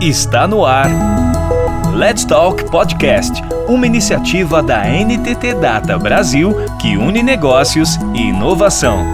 Está no ar. Let's Talk Podcast, uma iniciativa da NTT Data Brasil que une negócios e inovação.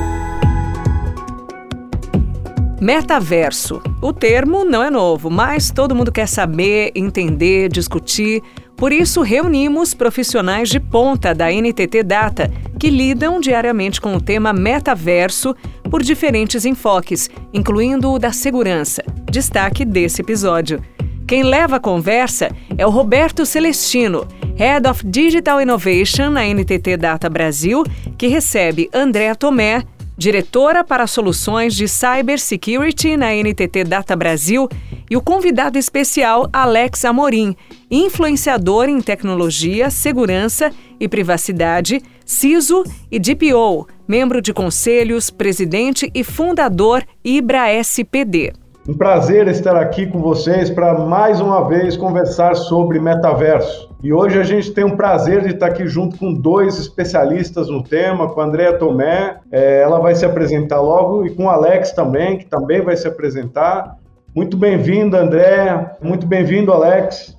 Metaverso. O termo não é novo, mas todo mundo quer saber, entender, discutir. Por isso, reunimos profissionais de ponta da NTT Data que lidam diariamente com o tema metaverso por diferentes enfoques, incluindo o da segurança. Destaque desse episódio. Quem leva a conversa é o Roberto Celestino, Head of Digital Innovation na NTT Data Brasil, que recebe André Tomé, diretora para soluções de Cybersecurity na NTT Data Brasil, e o convidado especial Alex Amorim, influenciador em tecnologia, segurança e privacidade, CISO e DPO, membro de conselhos, presidente e fundador Ibra SPD. Um prazer estar aqui com vocês para mais uma vez conversar sobre metaverso. E hoje a gente tem um prazer de estar aqui junto com dois especialistas no tema, com a Andrea Tomé, é, ela vai se apresentar logo, e com o Alex também, que também vai se apresentar. Muito bem-vindo, André. Muito bem-vindo, Alex.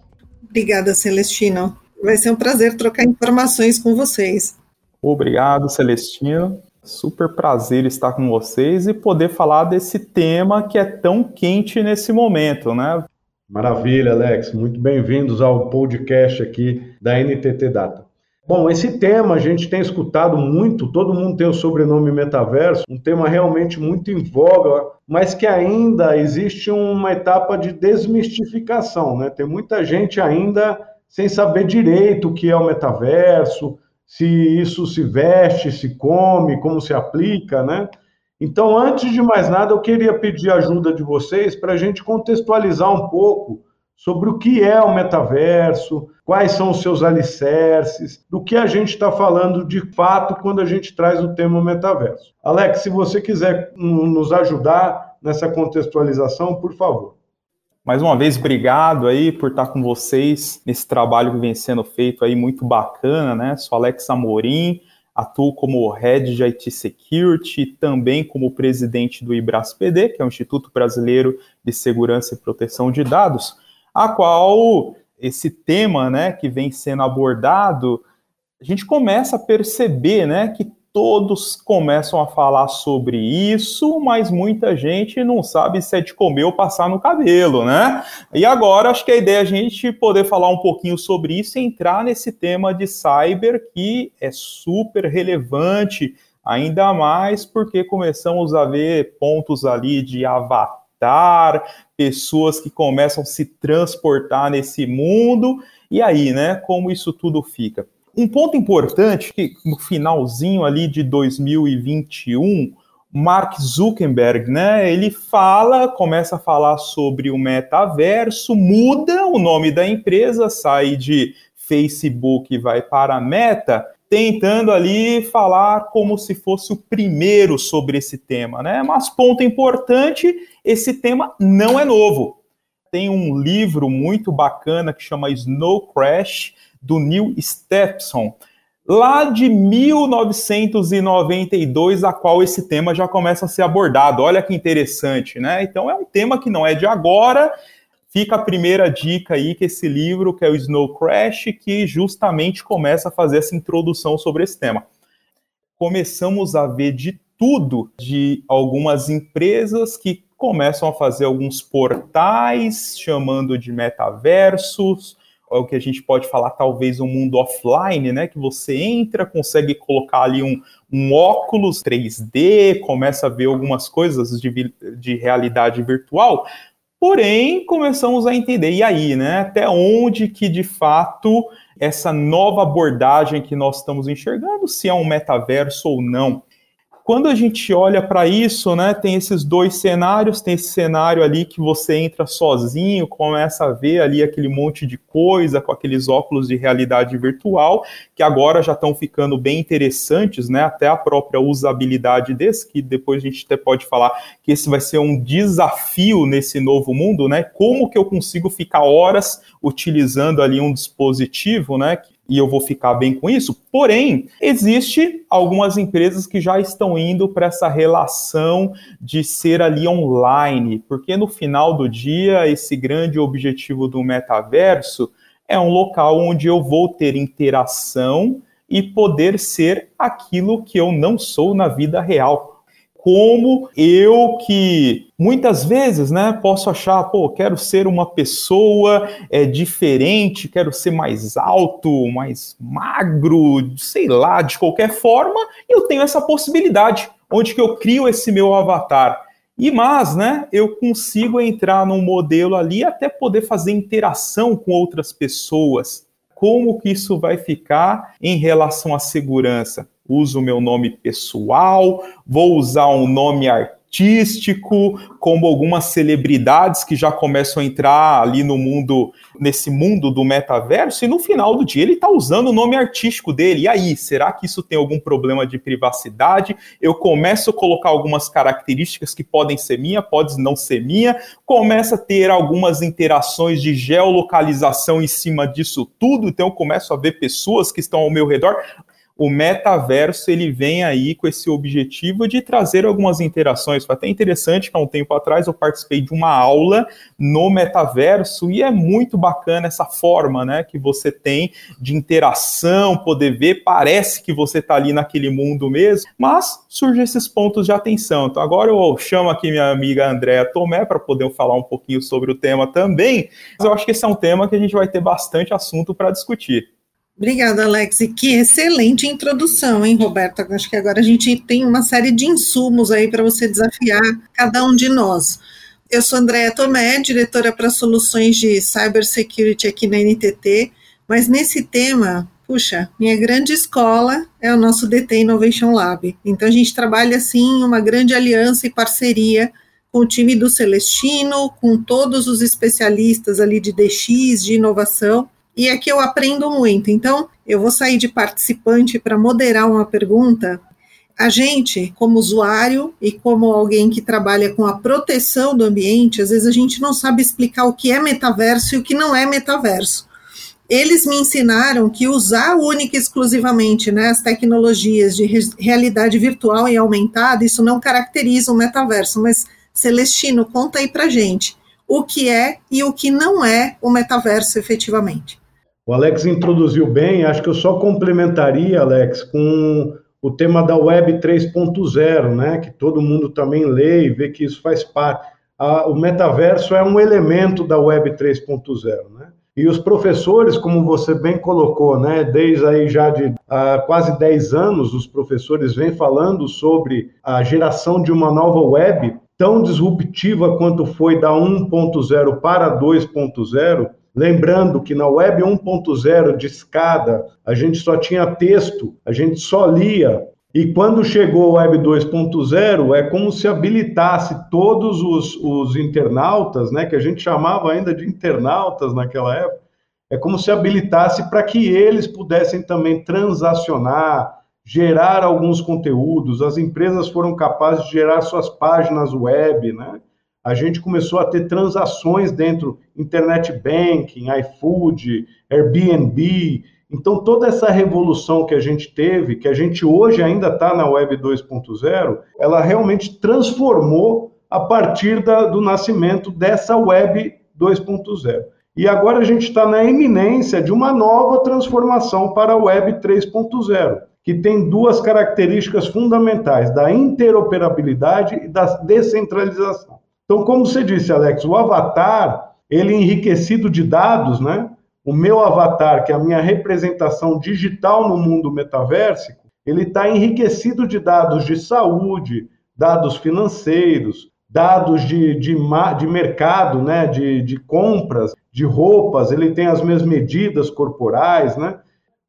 Obrigada, Celestino. Vai ser um prazer trocar informações com vocês. Obrigado, Celestino. Super prazer estar com vocês e poder falar desse tema que é tão quente nesse momento, né? Maravilha, Alex. Muito bem-vindos ao podcast aqui da NTT Data. Bom, esse tema a gente tem escutado muito, todo mundo tem o sobrenome metaverso, um tema realmente muito em voga, mas que ainda existe uma etapa de desmistificação, né? Tem muita gente ainda sem saber direito o que é o metaverso, se isso se veste, se come, como se aplica, né? Então, antes de mais nada, eu queria pedir a ajuda de vocês para a gente contextualizar um pouco sobre o que é o metaverso, quais são os seus alicerces, do que a gente está falando de fato quando a gente traz o tema metaverso. Alex, se você quiser nos ajudar nessa contextualização, por favor. Mais uma vez, obrigado aí por estar com vocês nesse trabalho que vem sendo feito aí muito bacana, né? Sou Alex Amorim, atuo como Head de IT Security, também como presidente do IBRASPD, que é o Instituto Brasileiro de Segurança e Proteção de Dados, a qual esse tema, né, que vem sendo abordado, a gente começa a perceber, né, que todos começam a falar sobre isso, mas muita gente não sabe se é de comer ou passar no cabelo, né? E agora acho que a ideia é a gente poder falar um pouquinho sobre isso e entrar nesse tema de cyber que é super relevante, ainda mais porque começamos a ver pontos ali de avatar, pessoas que começam a se transportar nesse mundo. E aí, né, como isso tudo fica? Um ponto importante que no finalzinho ali de 2021, Mark Zuckerberg, né, ele fala, começa a falar sobre o metaverso, muda o nome da empresa, sai de Facebook e vai para Meta, tentando ali falar como se fosse o primeiro sobre esse tema, né? Mas ponto importante, esse tema não é novo. Tem um livro muito bacana que chama Snow Crash, do Neil Stephenson, lá de 1992, a qual esse tema já começa a ser abordado. Olha que interessante, né? Então é um tema que não é de agora. Fica a primeira dica aí que esse livro, que é o Snow Crash, que justamente começa a fazer essa introdução sobre esse tema. Começamos a ver de tudo de algumas empresas que começam a fazer alguns portais chamando de metaversos, é o que a gente pode falar, talvez, um mundo offline, né? Que você entra, consegue colocar ali um, um óculos 3D, começa a ver algumas coisas de, de realidade virtual. Porém, começamos a entender, e aí, né? Até onde que de fato essa nova abordagem que nós estamos enxergando, se é um metaverso ou não. Quando a gente olha para isso, né, tem esses dois cenários, tem esse cenário ali que você entra sozinho, começa a ver ali aquele monte de coisa com aqueles óculos de realidade virtual, que agora já estão ficando bem interessantes, né, até a própria usabilidade desse, que depois a gente até pode falar que esse vai ser um desafio nesse novo mundo, né, como que eu consigo ficar horas utilizando ali um dispositivo, né, e eu vou ficar bem com isso. Porém, existe algumas empresas que já estão indo para essa relação de ser ali online, porque no final do dia esse grande objetivo do metaverso é um local onde eu vou ter interação e poder ser aquilo que eu não sou na vida real como eu que muitas vezes, né, posso achar, pô, quero ser uma pessoa é, diferente, quero ser mais alto, mais magro, sei lá, de qualquer forma, eu tenho essa possibilidade, onde que eu crio esse meu avatar. E mas, né, eu consigo entrar num modelo ali até poder fazer interação com outras pessoas. Como que isso vai ficar em relação à segurança? Uso o meu nome pessoal, vou usar um nome artístico, como algumas celebridades que já começam a entrar ali no mundo, nesse mundo do metaverso, e no final do dia ele está usando o nome artístico dele. E aí, será que isso tem algum problema de privacidade? Eu começo a colocar algumas características que podem ser minha, podem não ser minha, começa a ter algumas interações de geolocalização em cima disso tudo, então eu começo a ver pessoas que estão ao meu redor o metaverso ele vem aí com esse objetivo de trazer algumas interações. Foi até interessante que há um tempo atrás eu participei de uma aula no metaverso e é muito bacana essa forma, né, que você tem de interação, poder ver, parece que você está ali naquele mundo mesmo, mas surgem esses pontos de atenção. Então agora eu chamo aqui minha amiga Andréa Tomé para poder falar um pouquinho sobre o tema também. Mas eu acho que esse é um tema que a gente vai ter bastante assunto para discutir. Obrigada, Alex. E que excelente introdução, hein, Roberta? Acho que agora a gente tem uma série de insumos aí para você desafiar cada um de nós. Eu sou Andréa Tomé, diretora para soluções de cybersecurity aqui na NTT, mas nesse tema, puxa, minha grande escola é o nosso DT Innovation Lab. Então a gente trabalha assim uma grande aliança e parceria com o time do Celestino, com todos os especialistas ali de DX, de inovação, e aqui eu aprendo muito. Então, eu vou sair de participante para moderar uma pergunta. A gente, como usuário e como alguém que trabalha com a proteção do ambiente, às vezes a gente não sabe explicar o que é metaverso e o que não é metaverso. Eles me ensinaram que usar única e exclusivamente né, as tecnologias de realidade virtual e aumentada, isso não caracteriza o metaverso, mas Celestino, conta aí para gente o que é e o que não é o metaverso efetivamente. O Alex introduziu bem, acho que eu só complementaria, Alex, com o tema da Web 3.0, né, que todo mundo também lê e vê que isso faz parte. o metaverso é um elemento da Web 3.0, né? E os professores, como você bem colocou, né, desde aí já de quase 10 anos, os professores vêm falando sobre a geração de uma nova web tão disruptiva quanto foi da 1.0 para 2.0, Lembrando que na Web 1.0 de escada, a gente só tinha texto, a gente só lia. E quando chegou a Web 2.0, é como se habilitasse todos os, os internautas, né, que a gente chamava ainda de internautas naquela época, é como se habilitasse para que eles pudessem também transacionar, gerar alguns conteúdos. As empresas foram capazes de gerar suas páginas web, né? A gente começou a ter transações dentro internet banking, iFood, Airbnb. Então toda essa revolução que a gente teve, que a gente hoje ainda está na Web 2.0, ela realmente transformou a partir da, do nascimento dessa Web 2.0. E agora a gente está na iminência de uma nova transformação para a Web 3.0, que tem duas características fundamentais: da interoperabilidade e da descentralização. Então, como você disse, Alex, o avatar, ele é enriquecido de dados, né? O meu avatar, que é a minha representação digital no mundo metaversico, ele está enriquecido de dados de saúde, dados financeiros, dados de, de, de mercado, né? De, de compras, de roupas, ele tem as minhas medidas corporais, né?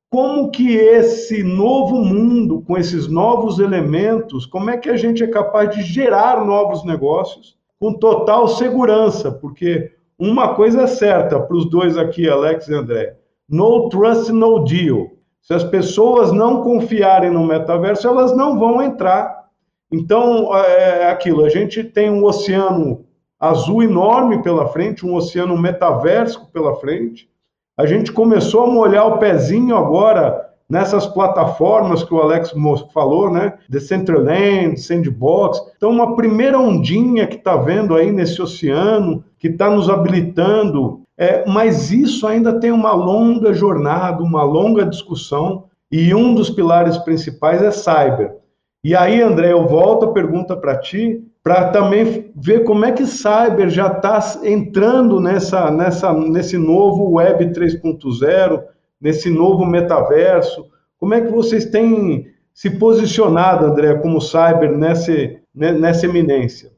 Como que esse novo mundo, com esses novos elementos, como é que a gente é capaz de gerar novos negócios com total segurança, porque uma coisa é certa para os dois aqui, Alex e André: no trust, no deal. Se as pessoas não confiarem no metaverso, elas não vão entrar. Então, é, é aquilo: a gente tem um oceano azul enorme pela frente, um oceano metaverso pela frente. A gente começou a molhar o pezinho agora nessas plataformas que o Alex falou, né? Decentraland, Sandbox. Então, uma primeira ondinha que está vendo aí nesse oceano, que está nos habilitando, é, mas isso ainda tem uma longa jornada, uma longa discussão, e um dos pilares principais é cyber. E aí, André, eu volto a pergunta para ti, para também ver como é que cyber já está entrando nessa, nessa, nesse novo Web 3.0, nesse novo metaverso? Como é que vocês têm se posicionado, André, como cyber nessa, né, nessa eminência?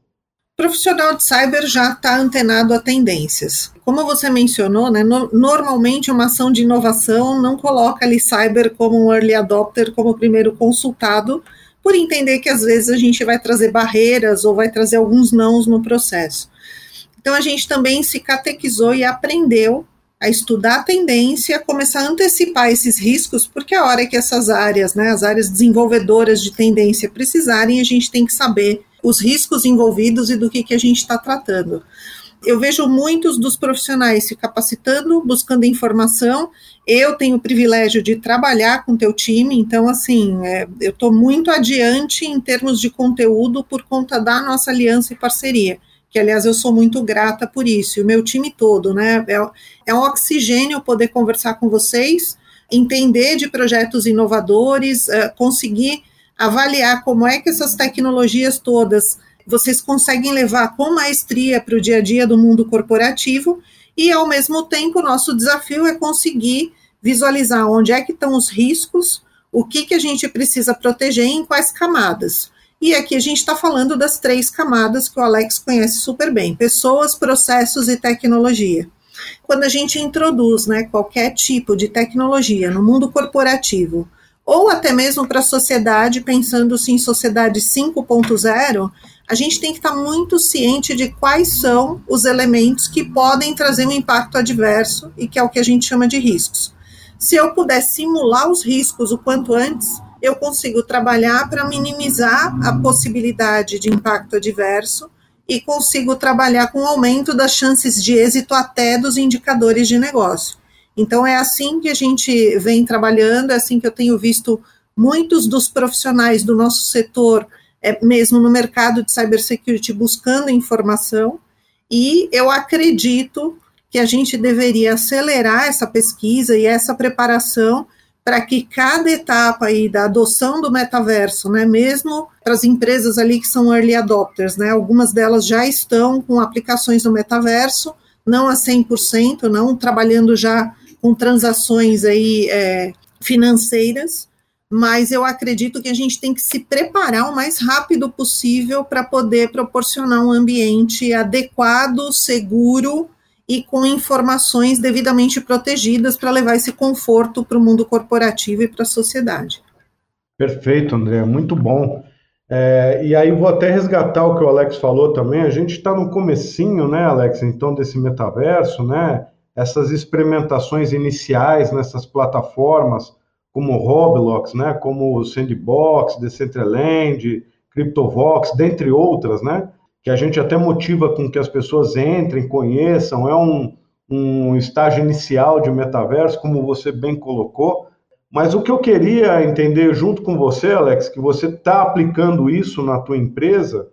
O profissional de cyber já está antenado a tendências. Como você mencionou, né, no, normalmente uma ação de inovação não coloca ali cyber como um early adopter, como primeiro consultado, por entender que às vezes a gente vai trazer barreiras ou vai trazer alguns nãos no processo. Então a gente também se catequizou e aprendeu a estudar a tendência, começar a antecipar esses riscos, porque a hora que essas áreas, né, as áreas desenvolvedoras de tendência precisarem, a gente tem que saber os riscos envolvidos e do que, que a gente está tratando. Eu vejo muitos dos profissionais se capacitando, buscando informação. Eu tenho o privilégio de trabalhar com teu time, então, assim, é, eu estou muito adiante em termos de conteúdo por conta da nossa aliança e parceria que aliás eu sou muito grata por isso, e o meu time todo, né? É, é um oxigênio poder conversar com vocês, entender de projetos inovadores, uh, conseguir avaliar como é que essas tecnologias todas vocês conseguem levar com maestria para o dia a dia do mundo corporativo, e ao mesmo tempo nosso desafio é conseguir visualizar onde é que estão os riscos, o que, que a gente precisa proteger e em quais camadas. E aqui a gente está falando das três camadas que o Alex conhece super bem: pessoas, processos e tecnologia. Quando a gente introduz né, qualquer tipo de tecnologia no mundo corporativo, ou até mesmo para a sociedade, pensando-se em sociedade 5.0, a gente tem que estar tá muito ciente de quais são os elementos que podem trazer um impacto adverso e que é o que a gente chama de riscos. Se eu puder simular os riscos o quanto antes, eu consigo trabalhar para minimizar a possibilidade de impacto adverso e consigo trabalhar com o aumento das chances de êxito até dos indicadores de negócio. Então, é assim que a gente vem trabalhando, é assim que eu tenho visto muitos dos profissionais do nosso setor, é, mesmo no mercado de cybersecurity, buscando informação, e eu acredito que a gente deveria acelerar essa pesquisa e essa preparação para que cada etapa aí da adoção do metaverso, né, mesmo para as empresas ali que são early adopters, né, algumas delas já estão com aplicações no metaverso, não a 100%, não trabalhando já com transações aí é, financeiras, mas eu acredito que a gente tem que se preparar o mais rápido possível para poder proporcionar um ambiente adequado, seguro e com informações devidamente protegidas para levar esse conforto para o mundo corporativo e para a sociedade. Perfeito, André, muito bom. É, e aí vou até resgatar o que o Alex falou também. A gente está no comecinho, né, Alex? Então desse metaverso, né? Essas experimentações iniciais nessas plataformas como Roblox, né? Como Sandbox, Decentraland, CryptoVox, dentre outras, né? Que a gente até motiva com que as pessoas entrem, conheçam, é um, um estágio inicial de metaverso, como você bem colocou. Mas o que eu queria entender junto com você, Alex, que você está aplicando isso na tua empresa,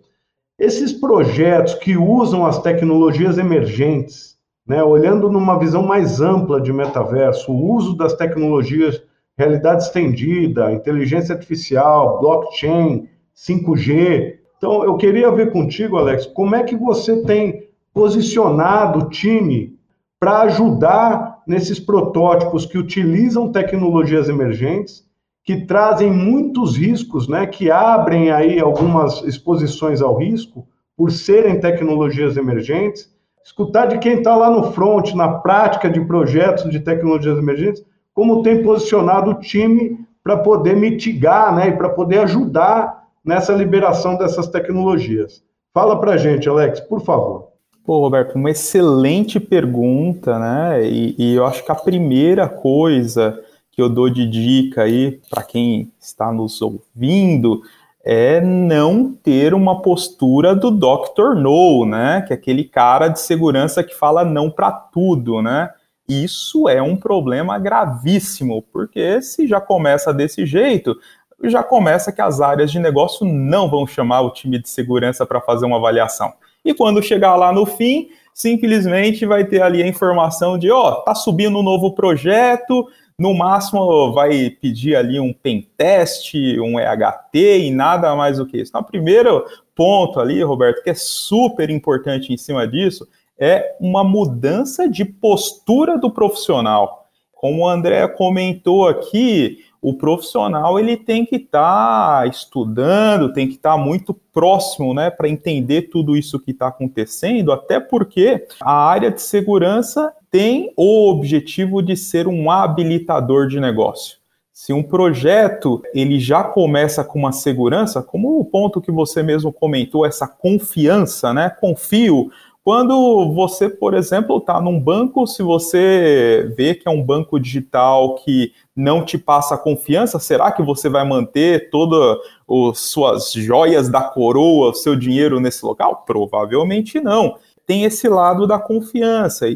esses projetos que usam as tecnologias emergentes, né, olhando numa visão mais ampla de metaverso, o uso das tecnologias realidade estendida, inteligência artificial, blockchain, 5G, então, eu queria ver contigo, Alex, como é que você tem posicionado o time para ajudar nesses protótipos que utilizam tecnologias emergentes, que trazem muitos riscos, né, que abrem aí algumas exposições ao risco por serem tecnologias emergentes, escutar de quem está lá no front, na prática de projetos de tecnologias emergentes, como tem posicionado o time para poder mitigar, né, e para poder ajudar nessa liberação dessas tecnologias. Fala para gente, Alex, por favor. Pô, Roberto, uma excelente pergunta, né? E, e eu acho que a primeira coisa que eu dou de dica aí para quem está nos ouvindo é não ter uma postura do Dr. No, né? Que é aquele cara de segurança que fala não para tudo, né? Isso é um problema gravíssimo, porque se já começa desse jeito, já começa que as áreas de negócio não vão chamar o time de segurança para fazer uma avaliação. E quando chegar lá no fim, simplesmente vai ter ali a informação de, ó, oh, tá subindo um novo projeto, no máximo vai pedir ali um pen test, um EHT e nada mais do que isso. Então, o primeiro ponto ali, Roberto, que é super importante em cima disso, é uma mudança de postura do profissional. Como o André comentou aqui, o profissional ele tem que estar tá estudando, tem que estar tá muito próximo, né, para entender tudo isso que está acontecendo, até porque a área de segurança tem o objetivo de ser um habilitador de negócio. Se um projeto ele já começa com uma segurança, como o ponto que você mesmo comentou, essa confiança, né? Confio quando você, por exemplo, está num banco, se você vê que é um banco digital que não te passa confiança, será que você vai manter todas as suas joias da coroa, o seu dinheiro nesse local? Provavelmente não. Tem esse lado da confiança.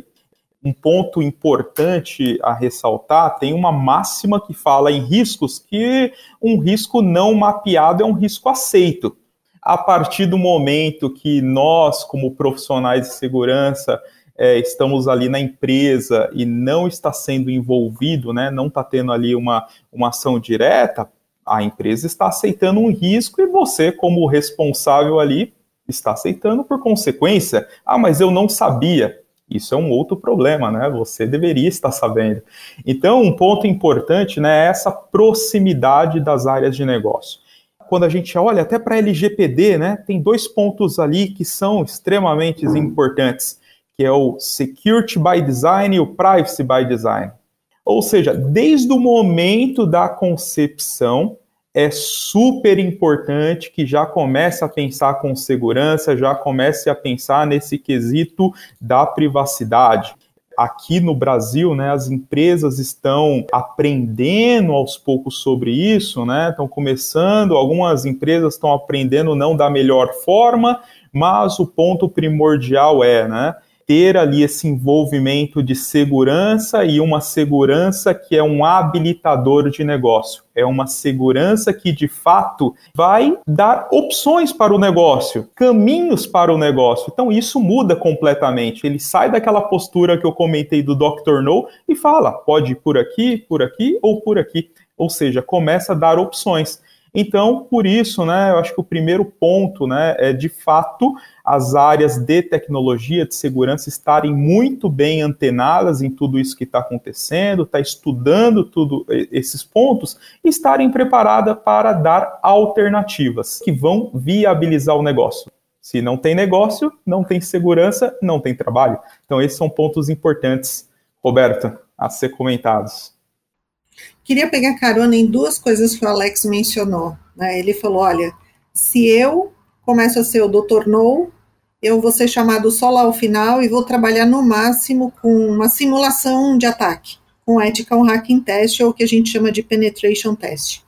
Um ponto importante a ressaltar: tem uma máxima que fala em riscos que um risco não mapeado é um risco aceito a partir do momento que nós, como profissionais de segurança, é, estamos ali na empresa e não está sendo envolvido, né, não está tendo ali uma, uma ação direta, a empresa está aceitando um risco e você, como responsável ali, está aceitando por consequência. Ah, mas eu não sabia. Isso é um outro problema, né? Você deveria estar sabendo. Então, um ponto importante né, é essa proximidade das áreas de negócio quando a gente olha até para LGPD, né, tem dois pontos ali que são extremamente importantes, que é o Security by Design e o Privacy by Design. Ou seja, desde o momento da concepção, é super importante que já comece a pensar com segurança, já comece a pensar nesse quesito da privacidade aqui no Brasil, né, as empresas estão aprendendo aos poucos sobre isso, né, estão começando, algumas empresas estão aprendendo não da melhor forma, mas o ponto primordial é, né, ter ali esse envolvimento de segurança e uma segurança que é um habilitador de negócio. É uma segurança que de fato vai dar opções para o negócio, caminhos para o negócio. Então isso muda completamente. Ele sai daquela postura que eu comentei do Dr. No e fala: pode ir por aqui, por aqui ou por aqui. Ou seja, começa a dar opções. Então, por isso, né, eu acho que o primeiro ponto, né, é de fato as áreas de tecnologia, de segurança estarem muito bem antenadas em tudo isso que está acontecendo, está estudando tudo esses pontos e estarem preparadas para dar alternativas que vão viabilizar o negócio. Se não tem negócio, não tem segurança, não tem trabalho. Então, esses são pontos importantes, Roberta, a ser comentados. Queria pegar carona em duas coisas que o Alex mencionou. Né? Ele falou: olha, se eu começo a ser o Dr. No, eu vou ser chamado só lá ao final e vou trabalhar no máximo com uma simulação de ataque, com ethical hacking test ou o que a gente chama de penetration test.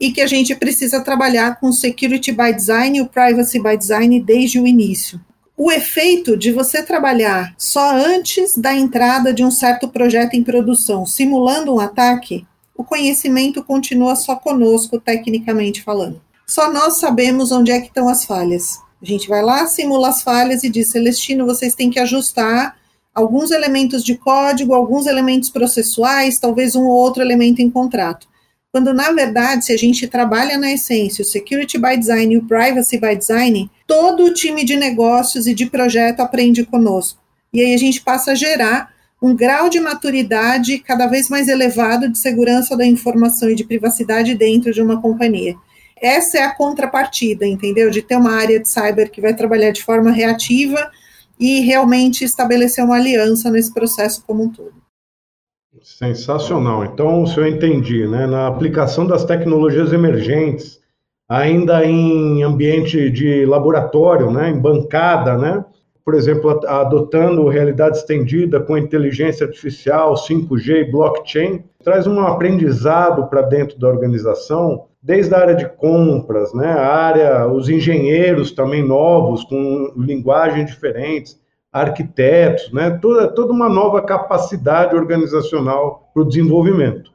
E que a gente precisa trabalhar com security by design e o privacy by design desde o início o efeito de você trabalhar só antes da entrada de um certo projeto em produção, simulando um ataque, o conhecimento continua só conosco, tecnicamente falando. Só nós sabemos onde é que estão as falhas. A gente vai lá, simula as falhas e diz, Celestino, vocês têm que ajustar alguns elementos de código, alguns elementos processuais, talvez um ou outro elemento em contrato. Quando, na verdade, se a gente trabalha na essência o Security by Design e o Privacy by Design, todo o time de negócios e de projeto aprende conosco. E aí a gente passa a gerar um grau de maturidade cada vez mais elevado de segurança da informação e de privacidade dentro de uma companhia. Essa é a contrapartida, entendeu? De ter uma área de cyber que vai trabalhar de forma reativa e realmente estabelecer uma aliança nesse processo como um todo. Sensacional. Então, se eu entendi, né, na aplicação das tecnologias emergentes, ainda em ambiente de laboratório, né, em bancada, né, por exemplo, adotando realidade estendida com inteligência artificial, 5G e blockchain, traz um aprendizado para dentro da organização, desde a área de compras, né, a área, os engenheiros também novos, com linguagens diferentes, arquitetos, né? toda, toda uma nova capacidade organizacional para o desenvolvimento.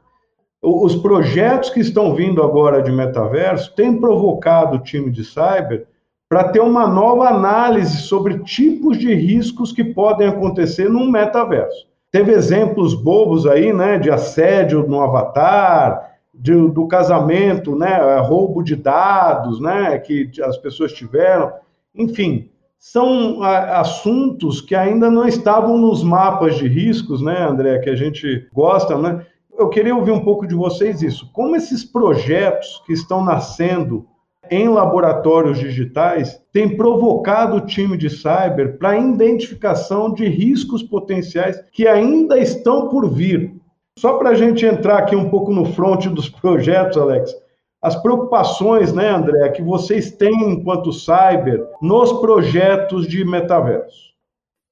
Os projetos que estão vindo agora de metaverso têm provocado o time de cyber para ter uma nova análise sobre tipos de riscos que podem acontecer num metaverso. Teve exemplos bobos aí, né, de assédio no avatar, de, do casamento, né, roubo de dados, né, que as pessoas tiveram. Enfim, são assuntos que ainda não estavam nos mapas de riscos, né, André, que a gente gosta, né? Eu queria ouvir um pouco de vocês isso. Como esses projetos que estão nascendo em laboratórios digitais têm provocado o time de cyber para identificação de riscos potenciais que ainda estão por vir. Só para a gente entrar aqui um pouco no front dos projetos, Alex, as preocupações, né, André, que vocês têm enquanto cyber nos projetos de metaverso?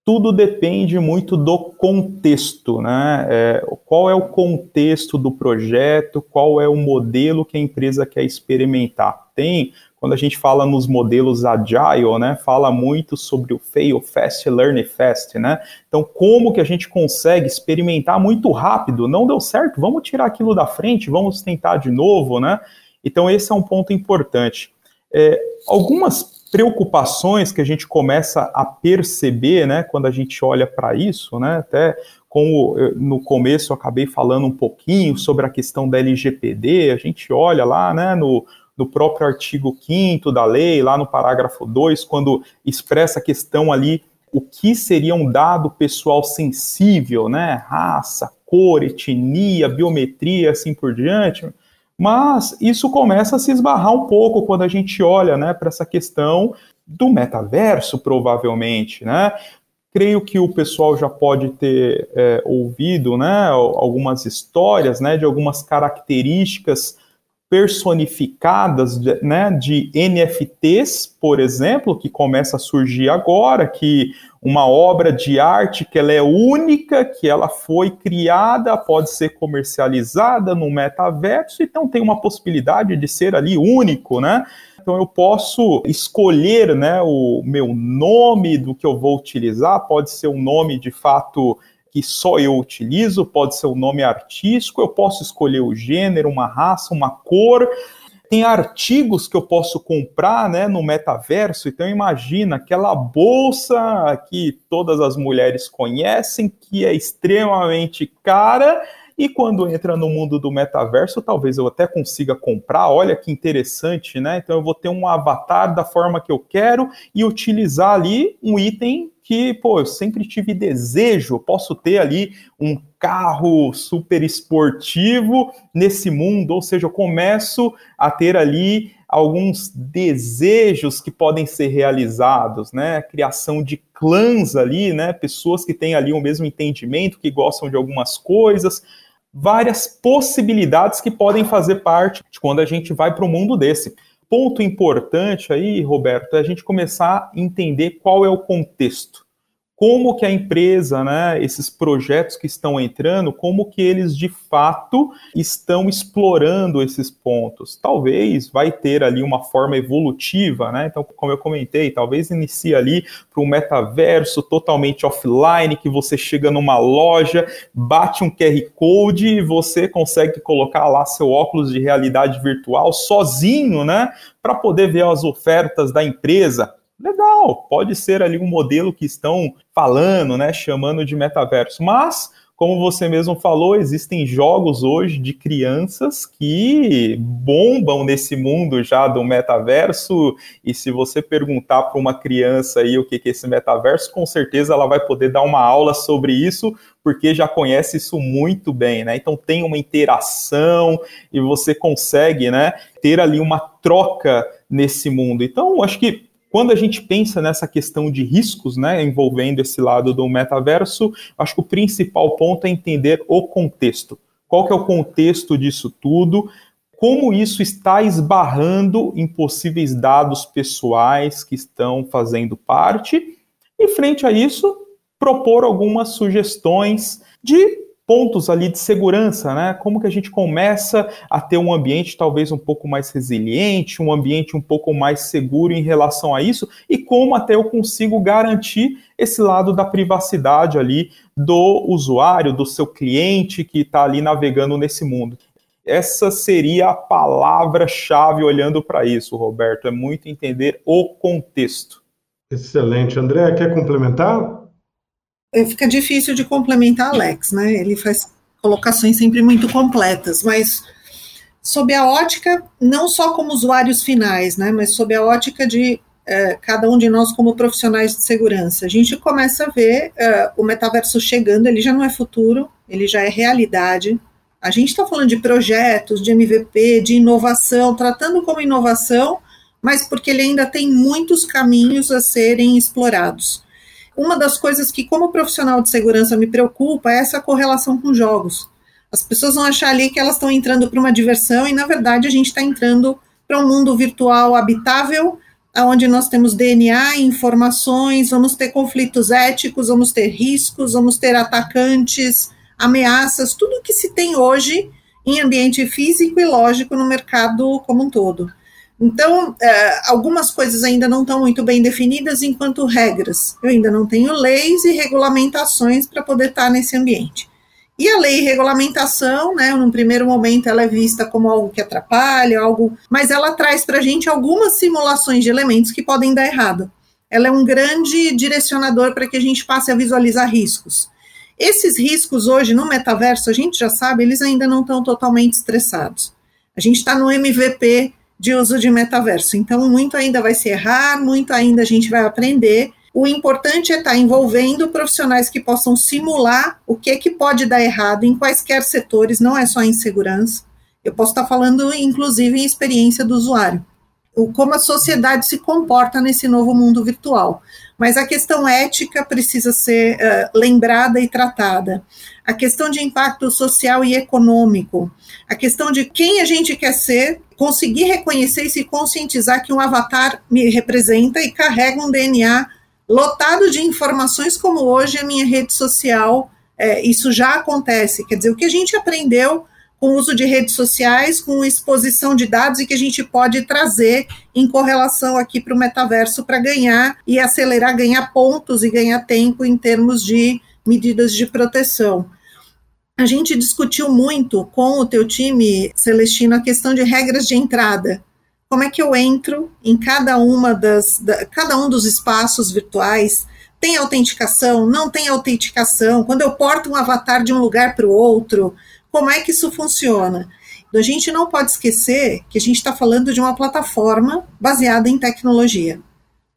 Tudo depende muito do contexto, né? É, qual é o contexto do projeto, qual é o modelo que a empresa quer experimentar. Tem, quando a gente fala nos modelos agile, né, fala muito sobre o fail fast, learn fast, né? Então, como que a gente consegue experimentar muito rápido? Não deu certo, vamos tirar aquilo da frente, vamos tentar de novo, né? Então, esse é um ponto importante. É, algumas preocupações que a gente começa a perceber, né, quando a gente olha para isso, né, até como eu, no começo eu acabei falando um pouquinho sobre a questão da LGPD, a gente olha lá, né, no, no próprio artigo 5 da lei, lá no parágrafo 2, quando expressa a questão ali o que seria um dado pessoal sensível, né, raça, cor, etnia, biometria, assim por diante, mas isso começa a se esbarrar um pouco quando a gente olha né, para essa questão do metaverso, provavelmente. Né? Creio que o pessoal já pode ter é, ouvido né, algumas histórias né, de algumas características personificadas né, de NFTs, por exemplo, que começa a surgir agora, que uma obra de arte que ela é única, que ela foi criada, pode ser comercializada no metaverso, então tem uma possibilidade de ser ali único, né? Então eu posso escolher, né, o meu nome do que eu vou utilizar, pode ser um nome de fato que só eu utilizo, pode ser um nome artístico, eu posso escolher o gênero, uma raça, uma cor. Tem artigos que eu posso comprar né, no metaverso, então imagina aquela bolsa que todas as mulheres conhecem, que é extremamente cara, e quando entra no mundo do metaverso, talvez eu até consiga comprar. Olha que interessante, né? Então eu vou ter um avatar da forma que eu quero e utilizar ali um item que, pô, eu sempre tive desejo, posso ter ali um carro super esportivo nesse mundo, ou seja, eu começo a ter ali alguns desejos que podem ser realizados, né? Criação de clãs ali, né? Pessoas que têm ali o mesmo entendimento, que gostam de algumas coisas, várias possibilidades que podem fazer parte de quando a gente vai para o mundo desse. Ponto importante aí, Roberto, é a gente começar a entender qual é o contexto como que a empresa, né, esses projetos que estão entrando, como que eles de fato estão explorando esses pontos. Talvez vai ter ali uma forma evolutiva, né? Então, como eu comentei, talvez inicie ali para um metaverso totalmente offline, que você chega numa loja, bate um QR Code e você consegue colocar lá seu óculos de realidade virtual sozinho, né, para poder ver as ofertas da empresa legal, pode ser ali um modelo que estão falando, né, chamando de metaverso, mas como você mesmo falou, existem jogos hoje de crianças que bombam nesse mundo já do metaverso. E se você perguntar para uma criança aí o que é esse metaverso, com certeza ela vai poder dar uma aula sobre isso, porque já conhece isso muito bem, né? Então tem uma interação e você consegue, né, ter ali uma troca nesse mundo. Então, acho que quando a gente pensa nessa questão de riscos, né, envolvendo esse lado do metaverso, acho que o principal ponto é entender o contexto. Qual que é o contexto disso tudo? Como isso está esbarrando em possíveis dados pessoais que estão fazendo parte? E frente a isso, propor algumas sugestões de pontos ali de segurança, né? Como que a gente começa a ter um ambiente talvez um pouco mais resiliente, um ambiente um pouco mais seguro em relação a isso e como até eu consigo garantir esse lado da privacidade ali do usuário, do seu cliente que está ali navegando nesse mundo. Essa seria a palavra-chave olhando para isso, Roberto. É muito entender o contexto. Excelente. André, quer complementar? É, fica difícil de complementar Alex, né? Ele faz colocações sempre muito completas, mas sob a ótica, não só como usuários finais, né, mas sob a ótica de é, cada um de nós como profissionais de segurança. A gente começa a ver é, o metaverso chegando, ele já não é futuro, ele já é realidade. A gente está falando de projetos, de MVP, de inovação, tratando como inovação, mas porque ele ainda tem muitos caminhos a serem explorados uma das coisas que, como profissional de segurança, me preocupa é essa correlação com jogos. As pessoas vão achar ali que elas estão entrando para uma diversão e, na verdade, a gente está entrando para um mundo virtual habitável, onde nós temos DNA, informações, vamos ter conflitos éticos, vamos ter riscos, vamos ter atacantes, ameaças, tudo que se tem hoje em ambiente físico e lógico no mercado como um todo. Então, é, algumas coisas ainda não estão muito bem definidas enquanto regras. Eu ainda não tenho leis e regulamentações para poder estar nesse ambiente. E a lei e regulamentação, né, num primeiro momento, ela é vista como algo que atrapalha, algo, mas ela traz para a gente algumas simulações de elementos que podem dar errado. Ela é um grande direcionador para que a gente passe a visualizar riscos. Esses riscos hoje no metaverso, a gente já sabe, eles ainda não estão totalmente estressados. A gente está no MVP de uso de metaverso. Então, muito ainda vai se errar, muito ainda a gente vai aprender. O importante é estar envolvendo profissionais que possam simular o que é que pode dar errado em quaisquer setores, não é só em segurança. Eu posso estar falando, inclusive, em experiência do usuário. O, como a sociedade se comporta nesse novo mundo virtual. Mas a questão ética precisa ser uh, lembrada e tratada. A questão de impacto social e econômico. A questão de quem a gente quer ser, conseguir reconhecer e se conscientizar que um avatar me representa e carrega um DNA lotado de informações, como hoje a minha rede social. É, isso já acontece. Quer dizer, o que a gente aprendeu com o uso de redes sociais, com exposição de dados e que a gente pode trazer em correlação aqui para o metaverso para ganhar e acelerar, ganhar pontos e ganhar tempo em termos de medidas de proteção. A gente discutiu muito com o teu time, Celestino, a questão de regras de entrada. Como é que eu entro em cada uma das, da, cada um dos espaços virtuais? Tem autenticação? Não tem autenticação? Quando eu porto um avatar de um lugar para o outro, como é que isso funciona? A gente não pode esquecer que a gente está falando de uma plataforma baseada em tecnologia.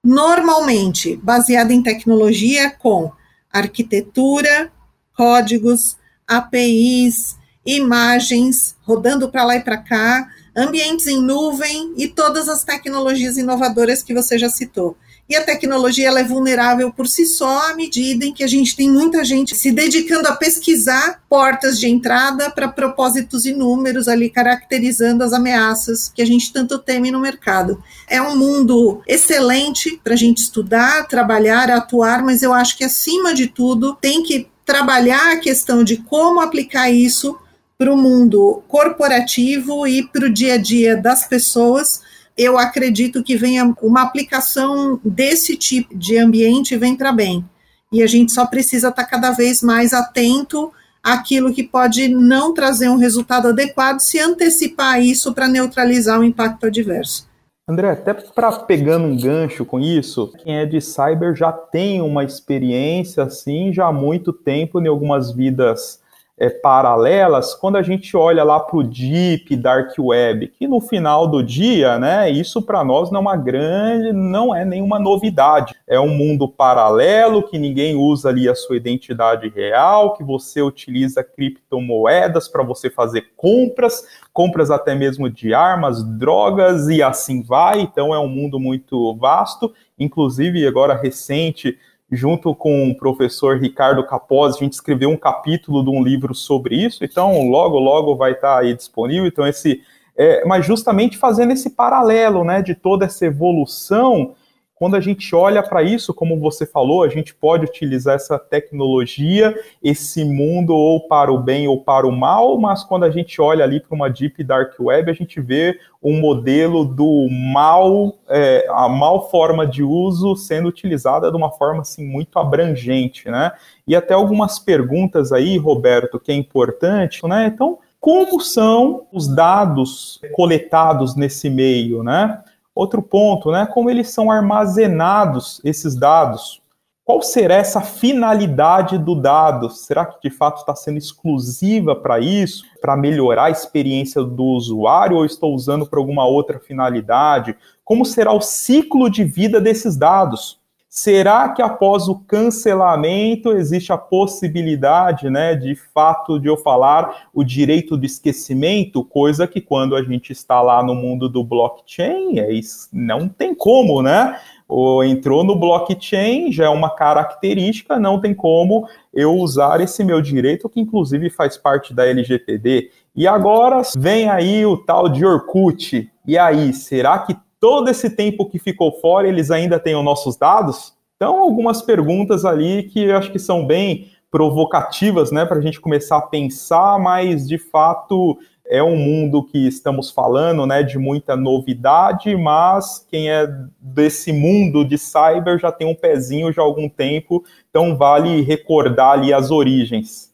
Normalmente baseada em tecnologia com arquitetura, códigos, APIs, imagens rodando para lá e para cá, ambientes em nuvem e todas as tecnologias inovadoras que você já citou. E a tecnologia ela é vulnerável por si só à medida em que a gente tem muita gente se dedicando a pesquisar portas de entrada para propósitos inúmeros ali caracterizando as ameaças que a gente tanto teme no mercado. É um mundo excelente para a gente estudar, trabalhar, atuar, mas eu acho que acima de tudo tem que trabalhar a questão de como aplicar isso para o mundo corporativo e para o dia a dia das pessoas eu acredito que venha uma aplicação desse tipo de ambiente vem para bem. E a gente só precisa estar tá cada vez mais atento àquilo que pode não trazer um resultado adequado, se antecipar isso para neutralizar o impacto adverso. André, até para pegando um gancho com isso, quem é de cyber já tem uma experiência assim já há muito tempo em algumas vidas é, paralelas quando a gente olha lá para o Deep Dark Web, que no final do dia, né, isso para nós não é uma grande, não é nenhuma novidade. É um mundo paralelo que ninguém usa ali a sua identidade real, que você utiliza criptomoedas para você fazer compras, compras até mesmo de armas, drogas e assim vai. Então é um mundo muito vasto. Inclusive agora recente junto com o professor Ricardo Capozzi, a gente escreveu um capítulo de um livro sobre isso, então logo, logo vai estar aí disponível. Então, esse. É, mas justamente fazendo esse paralelo né, de toda essa evolução, quando a gente olha para isso, como você falou, a gente pode utilizar essa tecnologia, esse mundo ou para o bem ou para o mal, mas quando a gente olha ali para uma deep dark web, a gente vê um modelo do mal, é, a mal forma de uso sendo utilizada de uma forma assim muito abrangente, né? E até algumas perguntas aí, Roberto, que é importante, né? Então, como são os dados coletados nesse meio, né? Outro ponto, né? Como eles são armazenados, esses dados. Qual será essa finalidade do dado? Será que de fato está sendo exclusiva para isso, para melhorar a experiência do usuário, ou estou usando para alguma outra finalidade? Como será o ciclo de vida desses dados? Será que após o cancelamento existe a possibilidade, né, de fato de eu falar o direito do esquecimento, coisa que quando a gente está lá no mundo do blockchain, é isso, não tem como, né? Ou entrou no blockchain, já é uma característica, não tem como eu usar esse meu direito, que inclusive faz parte da LGPD. E agora vem aí o tal de Orkut. E aí, será que todo esse tempo que ficou fora, eles ainda têm os nossos dados? Então, algumas perguntas ali que eu acho que são bem provocativas, né, para a gente começar a pensar, mas de fato é um mundo que estamos falando, né, de muita novidade, mas quem é desse mundo de cyber já tem um pezinho já há algum tempo, então vale recordar ali as origens.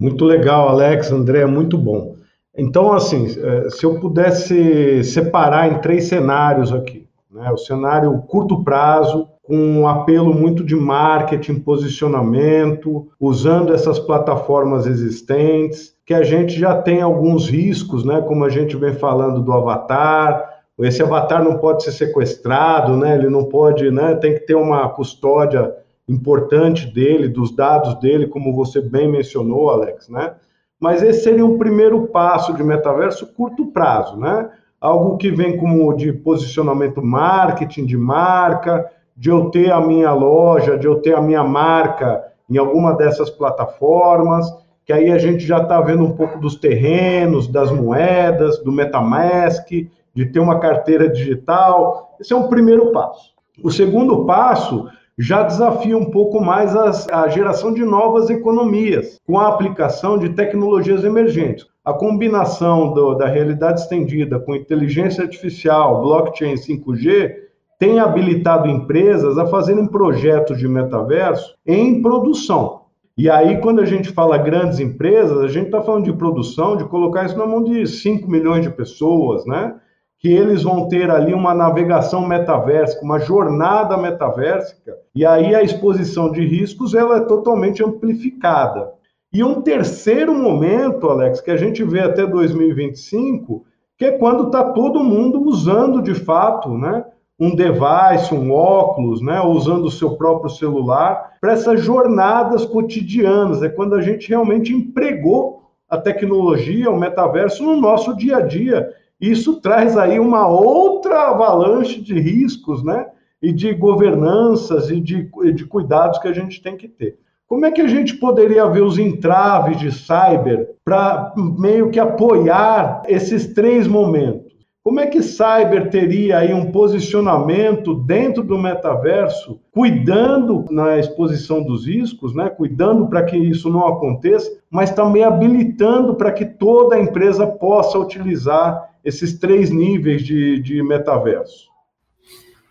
Muito legal, Alex, André, muito bom. Então, assim, é, se eu pudesse separar em três cenários aqui, né? O cenário curto prazo, com um apelo muito de marketing, posicionamento, usando essas plataformas existentes, que a gente já tem alguns riscos, né? Como a gente vem falando do avatar. Esse avatar não pode ser sequestrado, né? Ele não pode, né? Tem que ter uma custódia importante dele, dos dados dele, como você bem mencionou, Alex, né? Mas esse seria um primeiro passo de metaverso curto prazo, né? Algo que vem como de posicionamento marketing, de marca, de eu ter a minha loja, de eu ter a minha marca em alguma dessas plataformas, que aí a gente já está vendo um pouco dos terrenos, das moedas, do MetaMask, de ter uma carteira digital. Esse é um primeiro passo. O segundo passo já desafia um pouco mais as, a geração de novas economias, com a aplicação de tecnologias emergentes. A combinação do, da realidade estendida com inteligência artificial, blockchain 5G, tem habilitado empresas a fazerem projetos de metaverso em produção. E aí, quando a gente fala grandes empresas, a gente está falando de produção, de colocar isso na mão de 5 milhões de pessoas, né? Que eles vão ter ali uma navegação metaversa, uma jornada metaversica, e aí a exposição de riscos ela é totalmente amplificada. E um terceiro momento, Alex, que a gente vê até 2025, que é quando está todo mundo usando de fato, né, um device, um óculos, né, usando o seu próprio celular para essas jornadas cotidianas. É quando a gente realmente empregou a tecnologia, o metaverso no nosso dia a dia isso traz aí uma outra avalanche de riscos, né? E de governanças e de, de cuidados que a gente tem que ter. Como é que a gente poderia ver os entraves de cyber para meio que apoiar esses três momentos? Como é que cyber teria aí um posicionamento dentro do metaverso, cuidando na exposição dos riscos, né? cuidando para que isso não aconteça, mas também habilitando para que toda a empresa possa utilizar esses três níveis de, de metaverso?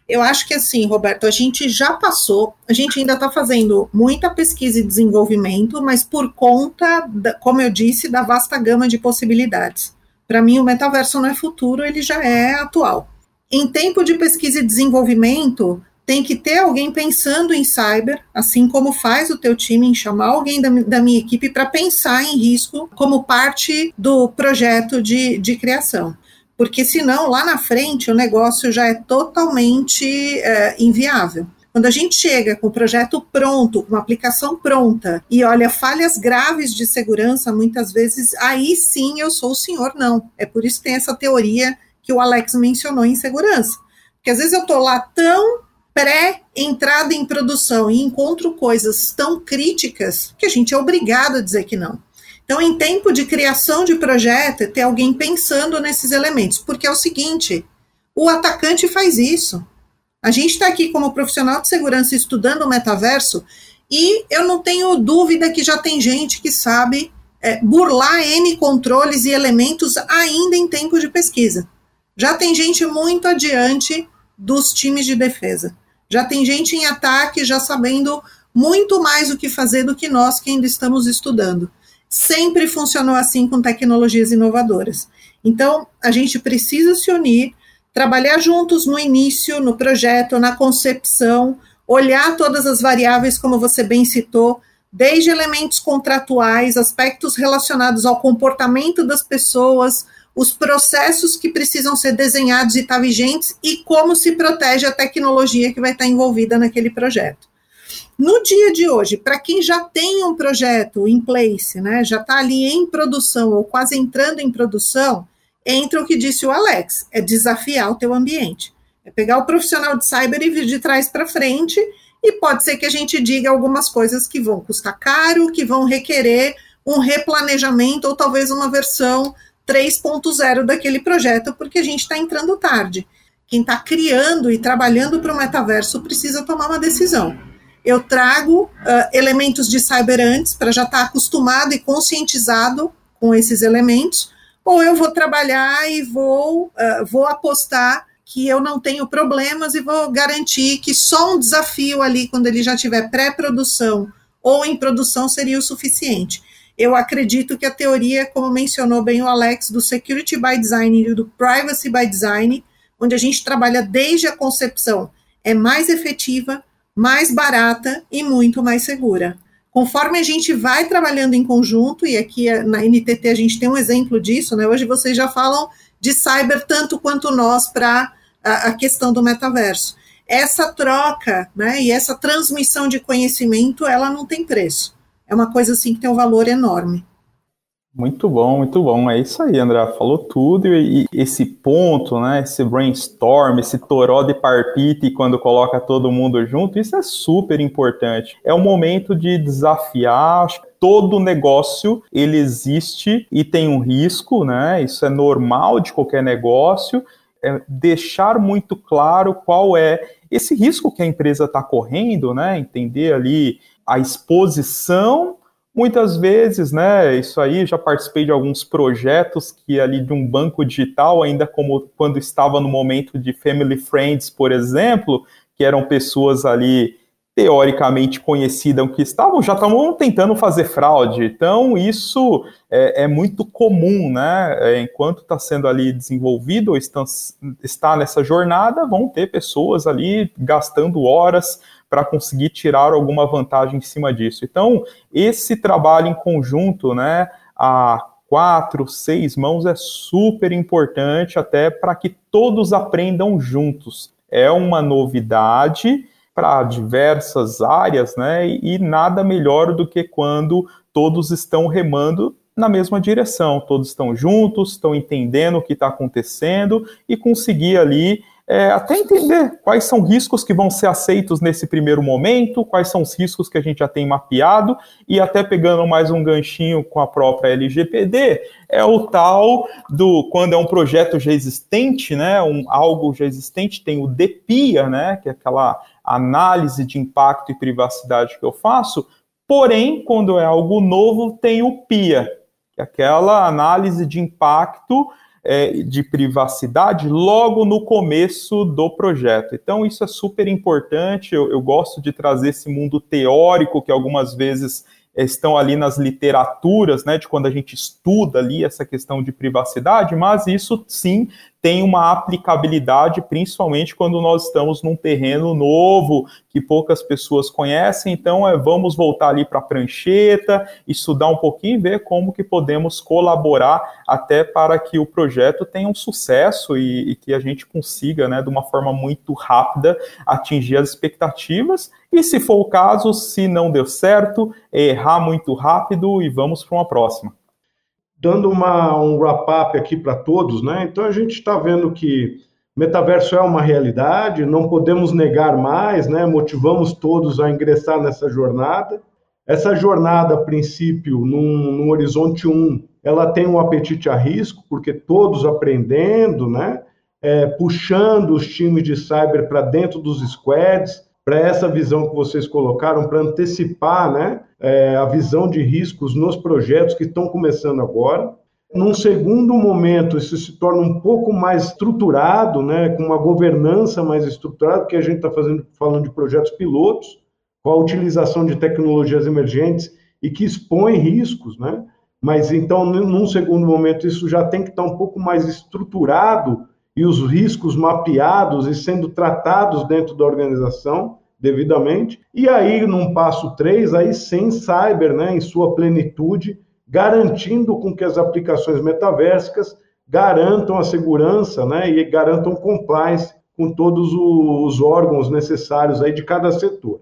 Eu acho que assim, Roberto, a gente já passou, a gente ainda está fazendo muita pesquisa e desenvolvimento, mas por conta, da, como eu disse, da vasta gama de possibilidades. Para mim, o metaverso não é futuro, ele já é atual. Em tempo de pesquisa e desenvolvimento, tem que ter alguém pensando em cyber, assim como faz o teu time em chamar alguém da, da minha equipe para pensar em risco como parte do projeto de, de criação. Porque senão, lá na frente, o negócio já é totalmente é, inviável. Quando a gente chega com o projeto pronto, com uma aplicação pronta, e olha falhas graves de segurança, muitas vezes, aí sim eu sou o senhor não. É por isso que tem essa teoria que o Alex mencionou em segurança. Porque às vezes eu estou lá tão pré-entrada em produção e encontro coisas tão críticas que a gente é obrigado a dizer que não. Então, em tempo de criação de projeto, é ter alguém pensando nesses elementos, porque é o seguinte: o atacante faz isso. A gente está aqui como profissional de segurança estudando o metaverso e eu não tenho dúvida que já tem gente que sabe é, burlar N controles e elementos ainda em tempo de pesquisa. Já tem gente muito adiante dos times de defesa. Já tem gente em ataque já sabendo muito mais o que fazer do que nós que ainda estamos estudando. Sempre funcionou assim com tecnologias inovadoras. Então, a gente precisa se unir, trabalhar juntos no início, no projeto, na concepção, olhar todas as variáveis, como você bem citou, desde elementos contratuais, aspectos relacionados ao comportamento das pessoas, os processos que precisam ser desenhados e estar tá vigentes e como se protege a tecnologia que vai estar envolvida naquele projeto. No dia de hoje, para quem já tem um projeto em place, né, já está ali em produção ou quase entrando em produção, entra o que disse o Alex, é desafiar o teu ambiente. É pegar o profissional de cyber e vir de trás para frente, e pode ser que a gente diga algumas coisas que vão custar caro, que vão requerer um replanejamento ou talvez uma versão 3.0 daquele projeto, porque a gente está entrando tarde. Quem está criando e trabalhando para o metaverso precisa tomar uma decisão eu trago uh, elementos de cyber antes, para já estar tá acostumado e conscientizado com esses elementos, ou eu vou trabalhar e vou, uh, vou apostar que eu não tenho problemas e vou garantir que só um desafio ali, quando ele já tiver pré-produção ou em produção, seria o suficiente. Eu acredito que a teoria, como mencionou bem o Alex, do Security by Design e do Privacy by Design, onde a gente trabalha desde a concepção, é mais efetiva, mais barata e muito mais segura. Conforme a gente vai trabalhando em conjunto, e aqui na NTT a gente tem um exemplo disso, né? Hoje vocês já falam de cyber tanto quanto nós para a, a, questão do metaverso. Essa troca, né, e essa transmissão de conhecimento, ela não tem preço. É uma coisa assim que tem um valor enorme. Muito bom, muito bom. É isso aí, André. Falou tudo. E, esse ponto, né? Esse brainstorm, esse toró de parpite quando coloca todo mundo junto, isso é super importante. É um momento de desafiar. Todo negócio ele existe e tem um risco, né? Isso é normal de qualquer negócio. É deixar muito claro qual é esse risco que a empresa está correndo, né? Entender ali a exposição Muitas vezes, né, isso aí, já participei de alguns projetos que ali de um banco digital, ainda como quando estava no momento de Family Friends, por exemplo, que eram pessoas ali teoricamente conhecidas que estavam, já estavam tentando fazer fraude. Então, isso é, é muito comum, né? É, enquanto está sendo ali desenvolvido ou está, está nessa jornada, vão ter pessoas ali gastando horas para conseguir tirar alguma vantagem em cima disso. Então, esse trabalho em conjunto, né, a quatro, seis mãos é super importante até para que todos aprendam juntos. É uma novidade para diversas áreas, né? E nada melhor do que quando todos estão remando na mesma direção, todos estão juntos, estão entendendo o que está acontecendo e conseguir ali é, até entender quais são riscos que vão ser aceitos nesse primeiro momento, quais são os riscos que a gente já tem mapeado, e até pegando mais um ganchinho com a própria LGPD, é o tal do quando é um projeto já existente, né, um, algo já existente, tem o DPIA, né, que é aquela análise de impacto e privacidade que eu faço, porém, quando é algo novo, tem o PIA, que é aquela análise de impacto é, de privacidade logo no começo do projeto. Então, isso é super importante. Eu, eu gosto de trazer esse mundo teórico que algumas vezes estão ali nas literaturas, né, de quando a gente estuda ali essa questão de privacidade, mas isso sim tem uma aplicabilidade, principalmente quando nós estamos num terreno novo, que poucas pessoas conhecem, então é, vamos voltar ali para a prancheta, estudar um pouquinho e ver como que podemos colaborar até para que o projeto tenha um sucesso e, e que a gente consiga, né, de uma forma muito rápida, atingir as expectativas, e se for o caso, se não deu certo, errar muito rápido e vamos para uma próxima dando uma, um wrap-up aqui para todos, né? Então a gente está vendo que metaverso é uma realidade, não podemos negar mais, né? Motivamos todos a ingressar nessa jornada. Essa jornada, a princípio, num, num horizonte 1, ela tem um apetite a risco, porque todos aprendendo, né? é, puxando os times de cyber para dentro dos squads, para essa visão que vocês colocaram, para antecipar né, é, a visão de riscos nos projetos que estão começando agora. Num segundo momento, isso se torna um pouco mais estruturado, né, com uma governança mais estruturada, porque a gente está falando de projetos pilotos, com a utilização de tecnologias emergentes e que expõem riscos, né? Mas então, num segundo momento, isso já tem que estar um pouco mais estruturado e os riscos mapeados e sendo tratados dentro da organização devidamente. E aí, num passo 3, aí sem cyber, né, em sua plenitude, garantindo com que as aplicações metaversicas garantam a segurança, né, e garantam compliance com todos os órgãos necessários aí de cada setor.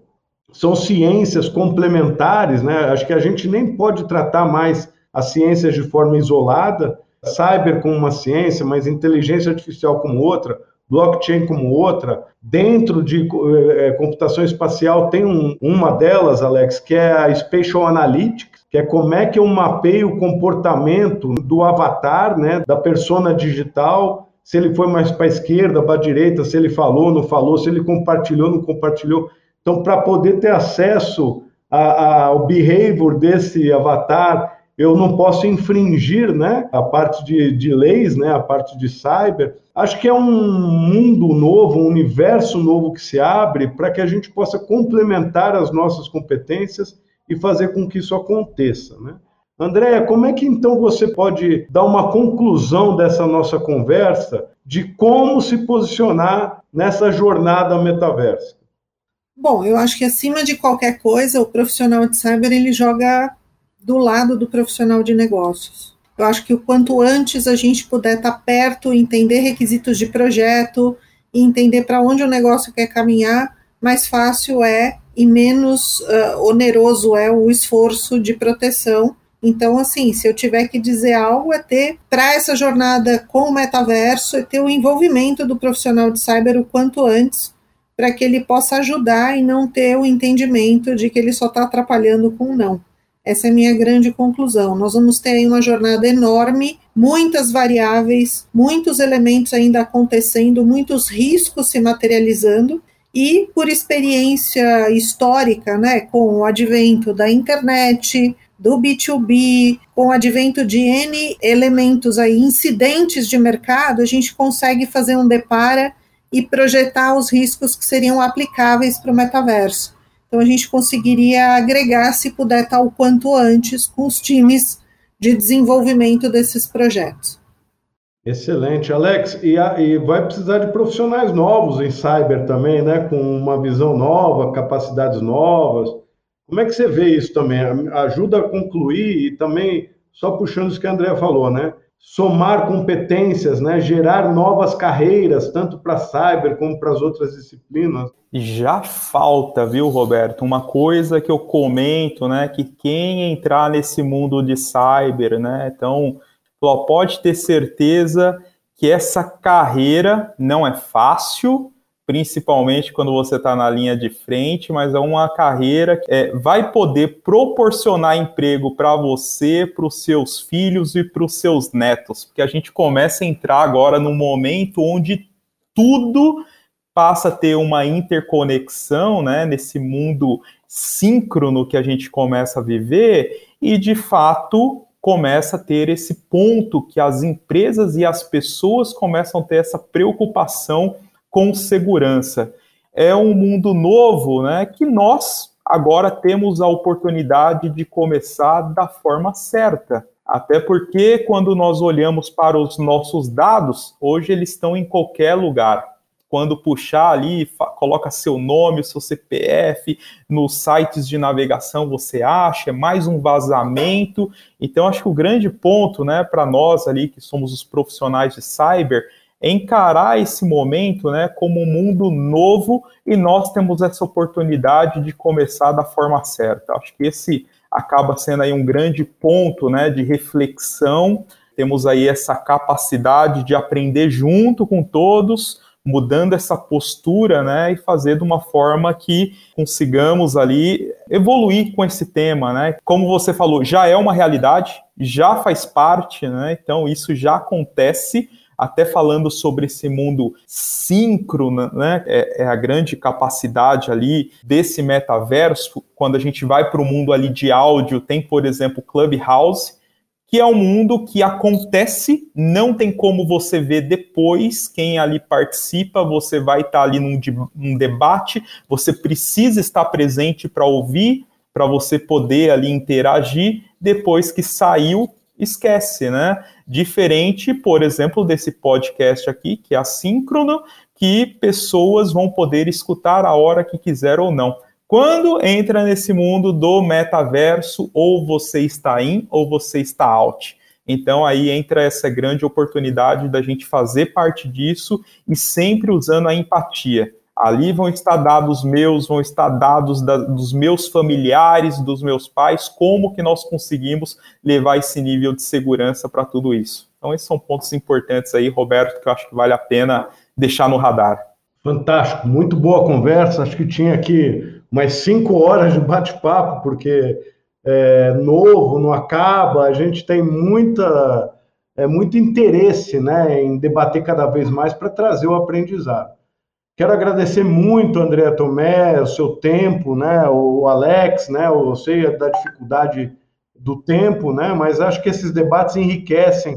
São ciências complementares, né? Acho que a gente nem pode tratar mais as ciências de forma isolada, cyber como uma ciência, mas inteligência artificial como outra, blockchain como outra. Dentro de é, computação espacial tem um, uma delas, Alex, que é a Spatial Analytics, que é como é que eu mapeio o comportamento do avatar, né, da persona digital, se ele foi mais para a esquerda, para a direita, se ele falou, não falou, se ele compartilhou, não compartilhou. Então, para poder ter acesso a, a, ao behavior desse avatar, eu não posso infringir né, a parte de, de leis, né, a parte de cyber. Acho que é um mundo novo, um universo novo que se abre para que a gente possa complementar as nossas competências e fazer com que isso aconteça. Né? Andréia, como é que então você pode dar uma conclusão dessa nossa conversa de como se posicionar nessa jornada metaversa? Bom, eu acho que acima de qualquer coisa, o profissional de cyber ele joga do lado do profissional de negócios. Eu acho que o quanto antes a gente puder estar perto, entender requisitos de projeto entender para onde o negócio quer caminhar, mais fácil é e menos uh, oneroso é o esforço de proteção. Então, assim, se eu tiver que dizer algo, é ter para essa jornada com o metaverso, é ter o envolvimento do profissional de cyber o quanto antes, para que ele possa ajudar e não ter o entendimento de que ele só está atrapalhando com não. Essa é a minha grande conclusão. Nós vamos ter aí uma jornada enorme, muitas variáveis, muitos elementos ainda acontecendo, muitos riscos se materializando, e por experiência histórica, né, com o advento da internet, do B2B, com o advento de N elementos aí, incidentes de mercado, a gente consegue fazer um depara e projetar os riscos que seriam aplicáveis para o metaverso. Então a gente conseguiria agregar, se puder, o quanto antes com os times de desenvolvimento desses projetos. Excelente, Alex. E, a, e, vai precisar de profissionais novos em cyber também, né? Com uma visão nova, capacidades novas. Como é que você vê isso também? Ajuda a concluir e também, só puxando isso que a André falou, né? Somar competências, né? gerar novas carreiras, tanto para cyber como para as outras disciplinas. Já falta, viu, Roberto? Uma coisa que eu comento, né? Que quem entrar nesse mundo de cyber, né? Então, pode ter certeza que essa carreira não é fácil, principalmente quando você está na linha de frente, mas é uma carreira que é, vai poder proporcionar emprego para você, para os seus filhos e para os seus netos, porque a gente começa a entrar agora num momento onde tudo passa a ter uma interconexão, né, nesse mundo síncrono que a gente começa a viver e de fato começa a ter esse ponto que as empresas e as pessoas começam a ter essa preocupação com segurança. É um mundo novo, né, que nós agora temos a oportunidade de começar da forma certa. Até porque quando nós olhamos para os nossos dados, hoje eles estão em qualquer lugar. Quando puxar ali, coloca seu nome, seu CPF, nos sites de navegação você acha, é mais um vazamento. Então, acho que o grande ponto, né, para nós ali que somos os profissionais de cyber, encarar esse momento né, como um mundo novo e nós temos essa oportunidade de começar da forma certa. Acho que esse acaba sendo aí um grande ponto né, de reflexão. Temos aí essa capacidade de aprender junto com todos, mudando essa postura, né, e fazer de uma forma que consigamos ali evoluir com esse tema, né? Como você falou, já é uma realidade, já faz parte, né? Então isso já acontece, até falando sobre esse mundo síncrono, né? É, é a grande capacidade ali desse metaverso. Quando a gente vai para o mundo ali de áudio, tem, por exemplo, Clubhouse, que é um mundo que acontece, não tem como você ver depois quem ali participa, você vai estar ali num, num debate, você precisa estar presente para ouvir, para você poder ali interagir, depois que saiu, esquece, né? Diferente, por exemplo, desse podcast aqui, que é assíncrono, que pessoas vão poder escutar a hora que quiser ou não. Quando entra nesse mundo do metaverso, ou você está in ou você está out. Então aí entra essa grande oportunidade da gente fazer parte disso e sempre usando a empatia. Ali vão estar dados meus, vão estar dados da, dos meus familiares, dos meus pais, como que nós conseguimos levar esse nível de segurança para tudo isso. Então esses são pontos importantes aí, Roberto, que eu acho que vale a pena deixar no radar. Fantástico, muito boa conversa. Acho que tinha aqui umas cinco horas de bate-papo, porque é novo, não acaba, a gente tem muita, é, muito interesse né, em debater cada vez mais para trazer o aprendizado. Quero agradecer muito, André Tomé, o seu tempo, né, o Alex, né, eu sei da dificuldade do tempo, né, mas acho que esses debates enriquecem,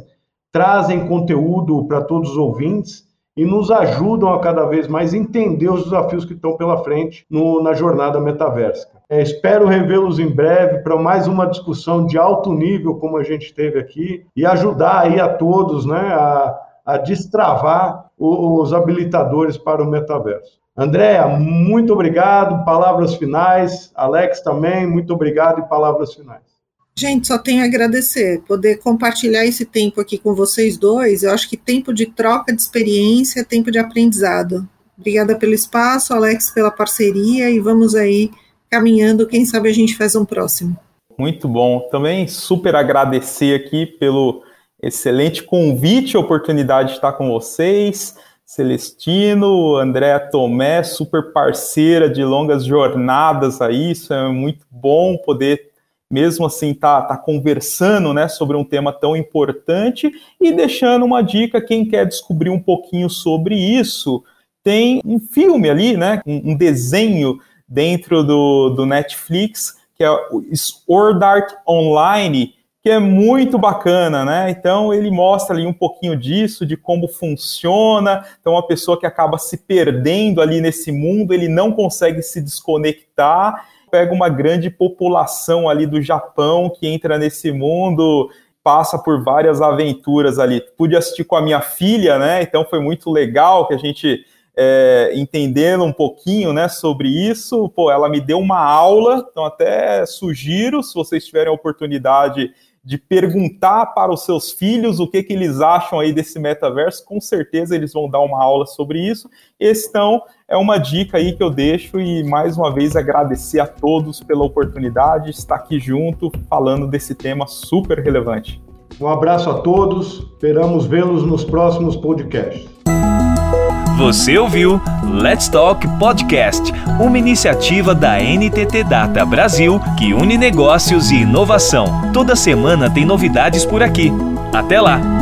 trazem conteúdo para todos os ouvintes e nos ajudam a cada vez mais entender os desafios que estão pela frente no, na jornada metaversa. É, espero revê-los em breve para mais uma discussão de alto nível, como a gente teve aqui, e ajudar aí a todos né, a, a destravar os habilitadores para o metaverso. Andréa, muito obrigado. Palavras finais. Alex também, muito obrigado e palavras finais. Gente, só tenho a agradecer, poder compartilhar esse tempo aqui com vocês dois. Eu acho que tempo de troca de experiência, tempo de aprendizado. Obrigada pelo espaço, Alex, pela parceria e vamos aí caminhando. Quem sabe a gente faz um próximo. Muito bom. Também super agradecer aqui pelo excelente convite, oportunidade de estar com vocês. Celestino, Andréa Tomé, super parceira de longas jornadas aí, isso é muito bom poder mesmo assim tá, tá conversando né, sobre um tema tão importante. E deixando uma dica, quem quer descobrir um pouquinho sobre isso, tem um filme ali, né, um, um desenho dentro do, do Netflix, que é o Sword Art Online, que é muito bacana, né? Então ele mostra ali um pouquinho disso, de como funciona. Então uma pessoa que acaba se perdendo ali nesse mundo, ele não consegue se desconectar pega uma grande população ali do Japão que entra nesse mundo, passa por várias aventuras ali. Pude assistir com a minha filha, né? Então foi muito legal que a gente é, entendendo um pouquinho, né, sobre isso. Pô, ela me deu uma aula, então até sugiro, se vocês tiverem a oportunidade de perguntar para os seus filhos o que, que eles acham aí desse metaverso, com certeza eles vão dar uma aula sobre isso. Então, é uma dica aí que eu deixo e mais uma vez agradecer a todos pela oportunidade de estar aqui junto falando desse tema super relevante. Um abraço a todos, esperamos vê-los nos próximos podcasts. Você ouviu Let's Talk Podcast, uma iniciativa da NTT Data Brasil que une negócios e inovação. Toda semana tem novidades por aqui. Até lá!